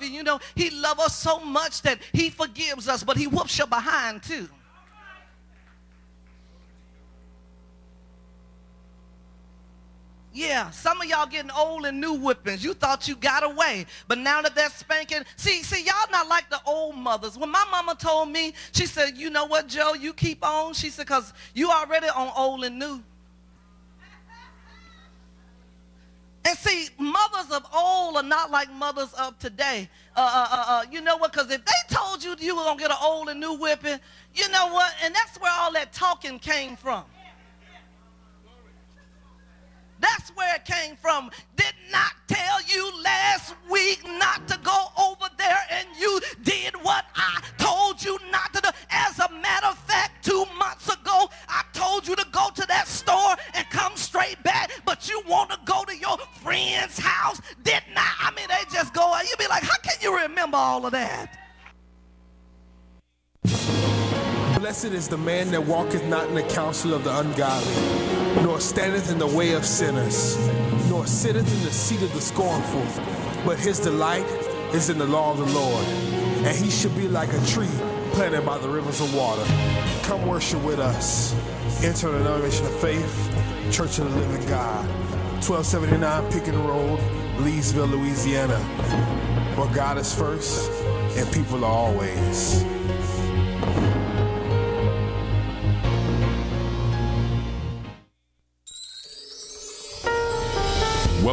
love you. You know, he loves us so much that he forgives us, but he whoops your behind too. Yeah, some of y'all getting old and new whippings. You thought you got away, but now that they're spanking, see, see, y'all not like the old mothers. When my mama told me, she said, "You know what, Joe? You keep on." She said, "Cause you already on old and new." And see, mothers of not like mothers of today. Uh, uh, uh, uh you know what? Because if they told you you were going to get an old and new whipping, you know what? And that's where all that talking came from. That's where it came from. Did not tell you last week not to go over there and you did what I told you not to do. As a matter of fact, two months ago, told you to go to that store and come straight back, but you want to go to your friend's house. Did not. I I mean, they just go, out. you be like, how can you remember all of that? Blessed is the man that walketh not in the counsel of the ungodly, nor standeth in the way of sinners, nor sitteth in the seat of the scornful. But his delight is in the law of the Lord, and he should be like a tree planted by the rivers of water. Come worship with us. Enter the denomination of faith, Church of the Living God, 1279 Pickens Road, Leesville, Louisiana, where God is first and people are always.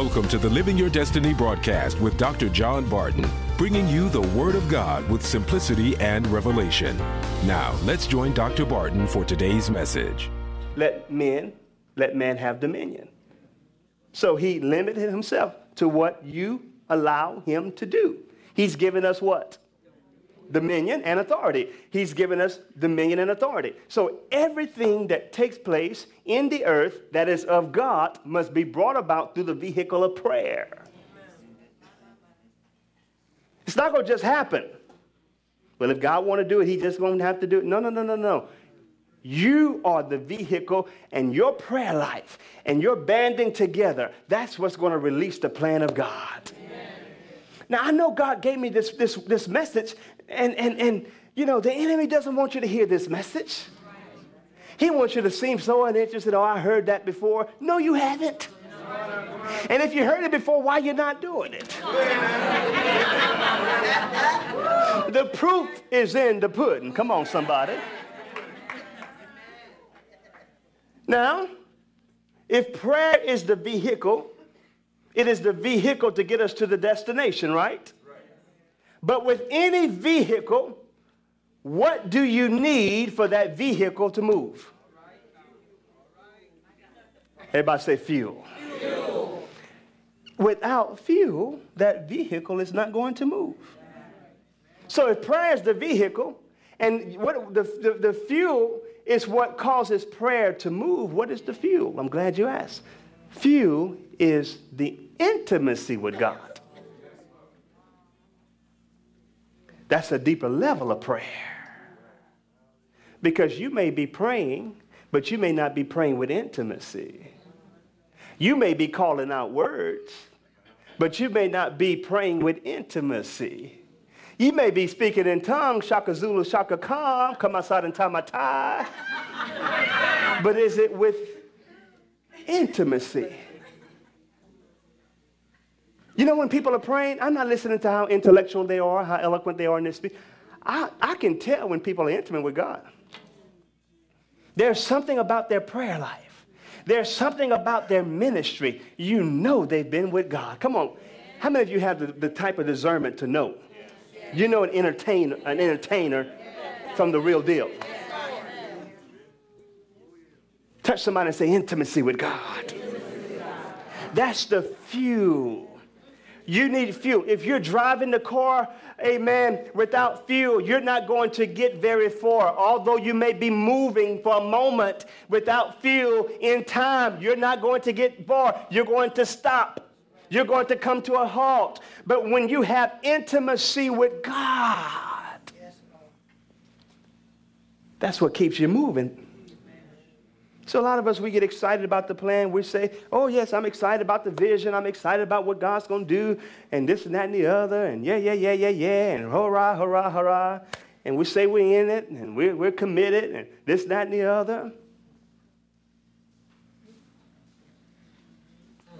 Welcome to the Living Your Destiny broadcast with Dr. John Barton, bringing you the Word of God with simplicity and revelation. Now, let's join Dr. Barton for today's message. Let men, let man have dominion. So he limited himself to what you allow him to do. He's given us what? Dominion and authority. He's given us dominion and authority. So everything that takes place in the earth that is of God must be brought about through the vehicle of prayer. It's not going to just happen. Well, if God want to do it, He's just going to have to do it. No, no, no, no, no. You are the vehicle, and your prayer life and your banding together, that's what's going to release the plan of God. Now, I know God gave me this, this, this message and, and, and, you know, the enemy doesn't want you to hear this message. He wants you to seem so uninterested. Oh, I heard that before. No, you haven't. And if you heard it before, why you're not doing it? the proof is in the pudding. Come on, somebody. Now, if prayer is the vehicle, it is the vehicle to get us to the destination, right? But with any vehicle, what do you need for that vehicle to move? Everybody say fuel. fuel. Without fuel, that vehicle is not going to move. So if prayer is the vehicle, and what the, the, the fuel is what causes prayer to move, what is the fuel? I'm glad you asked. Fuel is the intimacy with God. That's a deeper level of prayer. Because you may be praying, but you may not be praying with intimacy. You may be calling out words, but you may not be praying with intimacy. You may be speaking in tongues, Shaka Zulu, Shaka Khan, Kamasad and Tamatai. but is it with intimacy? You know, when people are praying, I'm not listening to how intellectual they are, how eloquent they are in their speech. I, I can tell when people are intimate with God. There's something about their prayer life. There's something about their ministry. You know they've been with God. Come on. How many of you have the, the type of discernment to know? You know an entertainer, an entertainer from the real deal. Touch somebody and say intimacy with God. That's the fuel you need fuel. If you're driving the car, amen, without fuel, you're not going to get very far. Although you may be moving for a moment without fuel in time, you're not going to get far. You're going to stop. You're going to come to a halt. But when you have intimacy with God, that's what keeps you moving. So a lot of us, we get excited about the plan. We say, oh, yes, I'm excited about the vision. I'm excited about what God's going to do and this and that and the other. And yeah, yeah, yeah, yeah, yeah. And hurrah, hurrah, hurrah. And we say we're in it and we're, we're committed and this, that, and the other.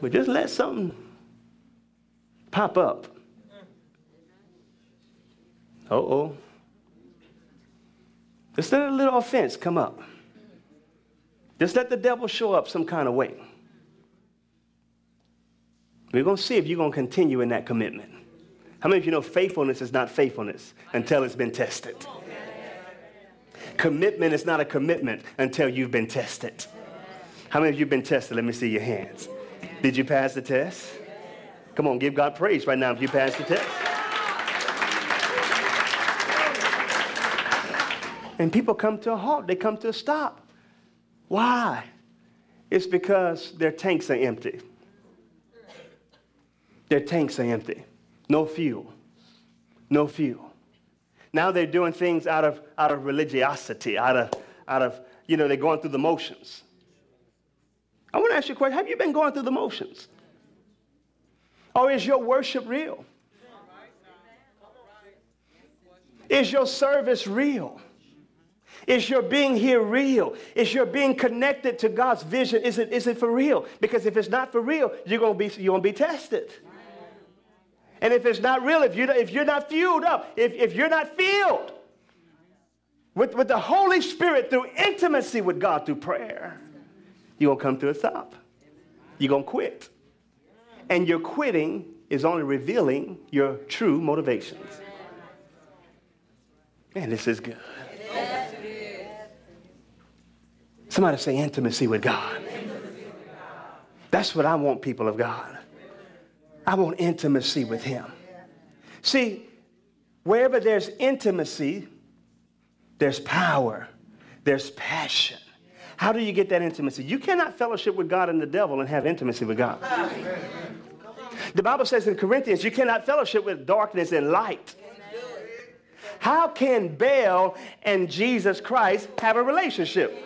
But just let something pop up. Uh oh. Just let a little offense come up. Just let the devil show up some kind of way. We're going to see if you're going to continue in that commitment. How many of you know faithfulness is not faithfulness until it's been tested? Commitment is not a commitment until you've been tested. How many of you have been tested? Let me see your hands. Did you pass the test? Come on, give God praise right now if you passed the test. And people come to a halt, they come to a stop. Why? It's because their tanks are empty. Their tanks are empty. No fuel. No fuel. Now they're doing things out of, out of religiosity, out of, out of, you know, they're going through the motions. I want to ask you a question. Have you been going through the motions? Or is your worship real? Is your service real? Is your being here real? Is your being connected to God's vision? Is it, is it for real? Because if it's not for real, you're going to be, you're to be tested. And if it's not real, if you're, if you're not fueled up, if, if you're not filled with, with the Holy Spirit through intimacy with God through prayer, you're going to come to a stop. You're going to quit. And your quitting is only revealing your true motivations. Man, this is good. Somebody say intimacy with God. That's what I want, people of God. I want intimacy with Him. See, wherever there's intimacy, there's power, there's passion. How do you get that intimacy? You cannot fellowship with God and the devil and have intimacy with God. The Bible says in Corinthians, you cannot fellowship with darkness and light. How can Baal and Jesus Christ have a relationship?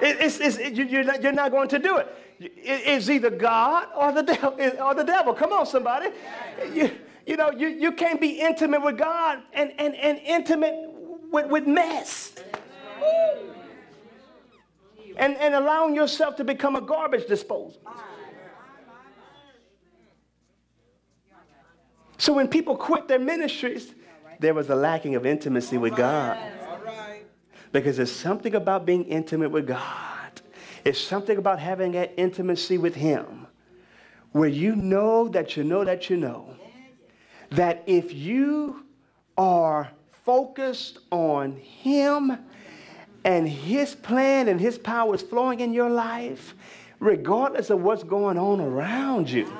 It's, it's, you're, not, you're not going to do it. It's either God or the devil. Or the devil. Come on, somebody. You, you know, you, you can't be intimate with God and, and, and intimate with, with mess. And, and allowing yourself to become a garbage disposal. So when people quit their ministries, there was a lacking of intimacy with God. Because there's something about being intimate with God. It's something about having that intimacy with Him where you know that you know that you know that if you are focused on Him and His plan and His power is flowing in your life, regardless of what's going on around you,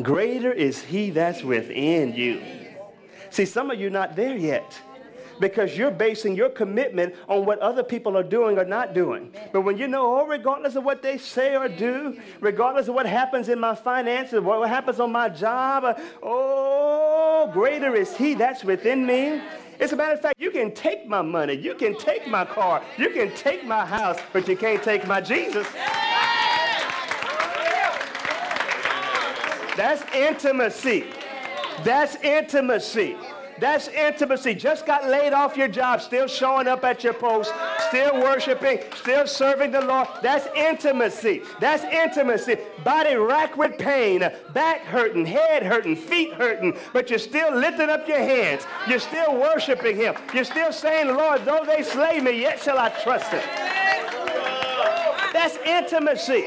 greater is He that's within you. See, some of you are not there yet because you're basing your commitment on what other people are doing or not doing. But when you know, oh, regardless of what they say or do, regardless of what happens in my finances, what happens on my job, oh, greater is He that's within me. As a matter of fact, you can take my money, you can take my car, you can take my house, but you can't take my Jesus. That's intimacy. That's intimacy. That's intimacy. Just got laid off your job, still showing up at your post, still worshiping, still serving the Lord. That's intimacy. That's intimacy. Body racked with pain, back hurting, head hurting, feet hurting, but you're still lifting up your hands. You're still worshiping Him. You're still saying, Lord, though they slay me, yet shall I trust Him. That's intimacy.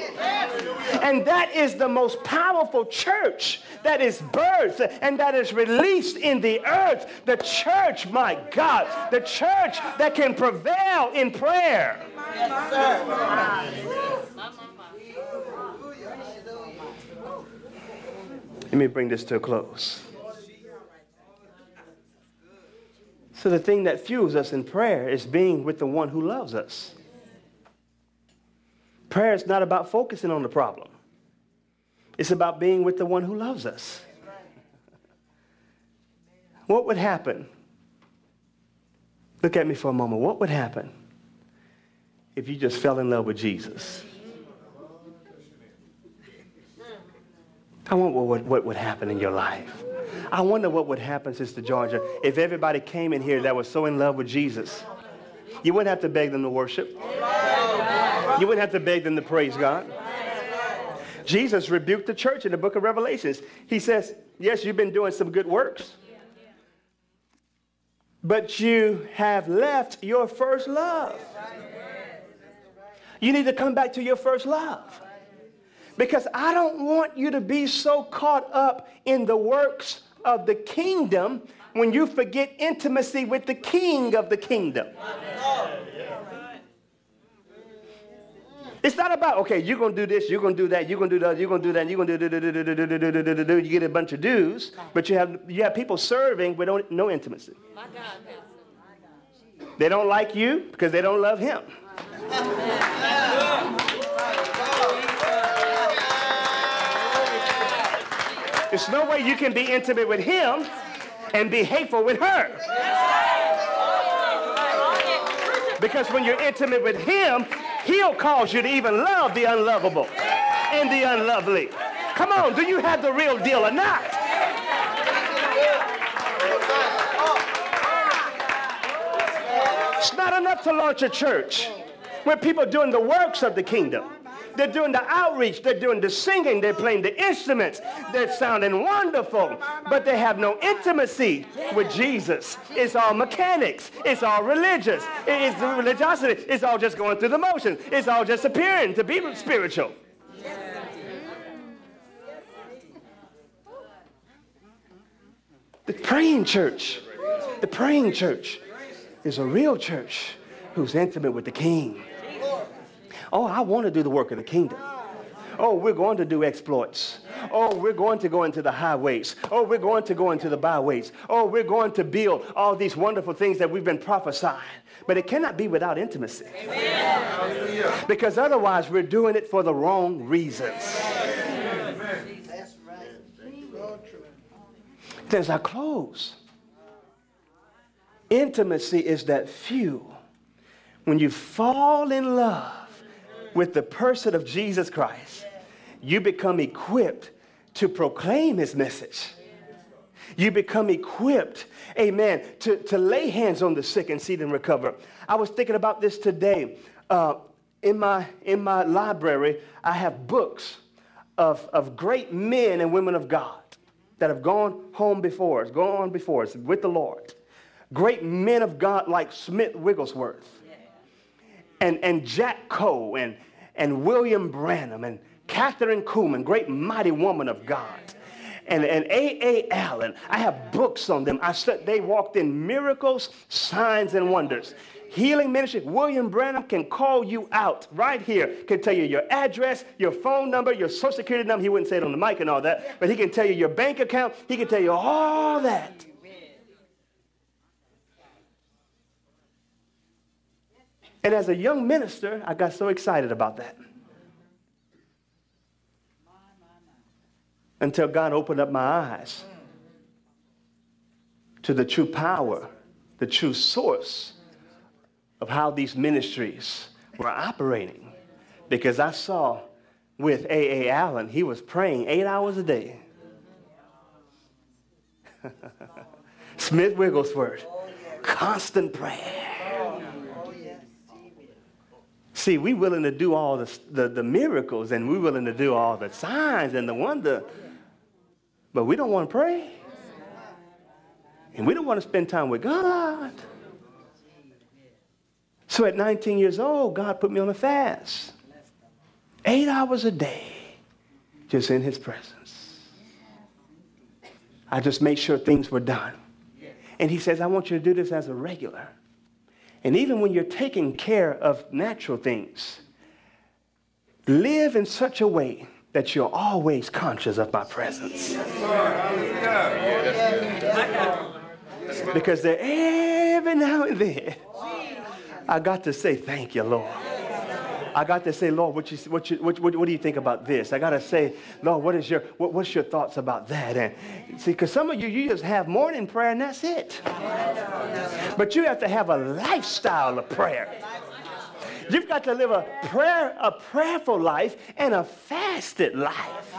And that is the most powerful church that is birthed and that is released in the earth. The church, my God, the church that can prevail in prayer. Let me bring this to a close. So, the thing that fuels us in prayer is being with the one who loves us. Prayer is not about focusing on the problem, it's about being with the one who loves us. What would happen? Look at me for a moment. What would happen if you just fell in love with Jesus? I wonder what, what would happen in your life. I wonder what would happen, Sister Georgia, if everybody came in here that was so in love with Jesus. You wouldn't have to beg them to worship. You wouldn't have to beg them to praise God. Jesus rebuked the church in the book of Revelations. He says, Yes, you've been doing some good works, but you have left your first love. You need to come back to your first love. Because I don't want you to be so caught up in the works of the kingdom when you forget intimacy with the king of the kingdom. It's not about, okay, you're going to do this, you're going to do that, you're going to do that, you're going to do that, you're going to do do You get a bunch of dues, but you have, you have people serving with no intimacy. My God, They don't like you because they don't love him. There's no way you can be intimate with him and be hateful with her. Because when you're intimate with him, he'll cause you to even love the unlovable and the unlovely. Come on, do you have the real deal or not? It's not enough to launch a church where people are doing the works of the kingdom. They're doing the outreach. They're doing the singing. They're playing the instruments. They're sounding wonderful. But they have no intimacy with Jesus. It's all mechanics. It's all religious. It's religiosity. It's all just going through the motions. It's all just appearing to be spiritual. The praying church, the praying church is a real church who's intimate with the King. Oh, I want to do the work of the kingdom. Oh, we're going to do exploits. Oh, we're going to go into the highways. Oh, we're going to go into the byways. Oh, we're going to build all these wonderful things that we've been prophesying. But it cannot be without intimacy. Amen. Because otherwise, we're doing it for the wrong reasons. There's our close. Intimacy is that fuel. When you fall in love, with the person of Jesus Christ, you become equipped to proclaim his message. You become equipped, amen, to, to lay hands on the sick and see them recover. I was thinking about this today. Uh, in, my, in my library, I have books of, of great men and women of God that have gone home before us, gone before us with the Lord. Great men of God like Smith Wigglesworth and, and Jack Coe and, and William Branham and Kathryn Kuhlman, great mighty woman of God. And, and A.A. Allen, I have books on them. I said they walked in miracles, signs, and wonders. Healing ministry, William Branham can call you out right here, can tell you your address, your phone number, your social security number. He wouldn't say it on the mic and all that, but he can tell you your bank account. He can tell you all that. And as a young minister, I got so excited about that. Until God opened up my eyes to the true power, the true source of how these ministries were operating. Because I saw with A.A. Allen, he was praying eight hours a day. Smith Wigglesworth, constant prayer. See, we're willing to do all the, the, the miracles and we're willing to do all the signs and the wonder, but we don't want to pray. And we don't want to spend time with God. So at 19 years old, God put me on a fast. Eight hours a day, just in his presence. I just made sure things were done. And he says, I want you to do this as a regular. And even when you're taking care of natural things, live in such a way that you're always conscious of my presence. Because there, every now and then, I got to say, Thank you, Lord. I got to say, Lord, what, you, what, you, what, what, what do you think about this? I got to say, Lord, what is your, what, what's your thoughts about that? And see, because some of you, you just have morning prayer and that's it. But you have to have a lifestyle of prayer. You've got to live a prayer, a prayerful life and a fasted life.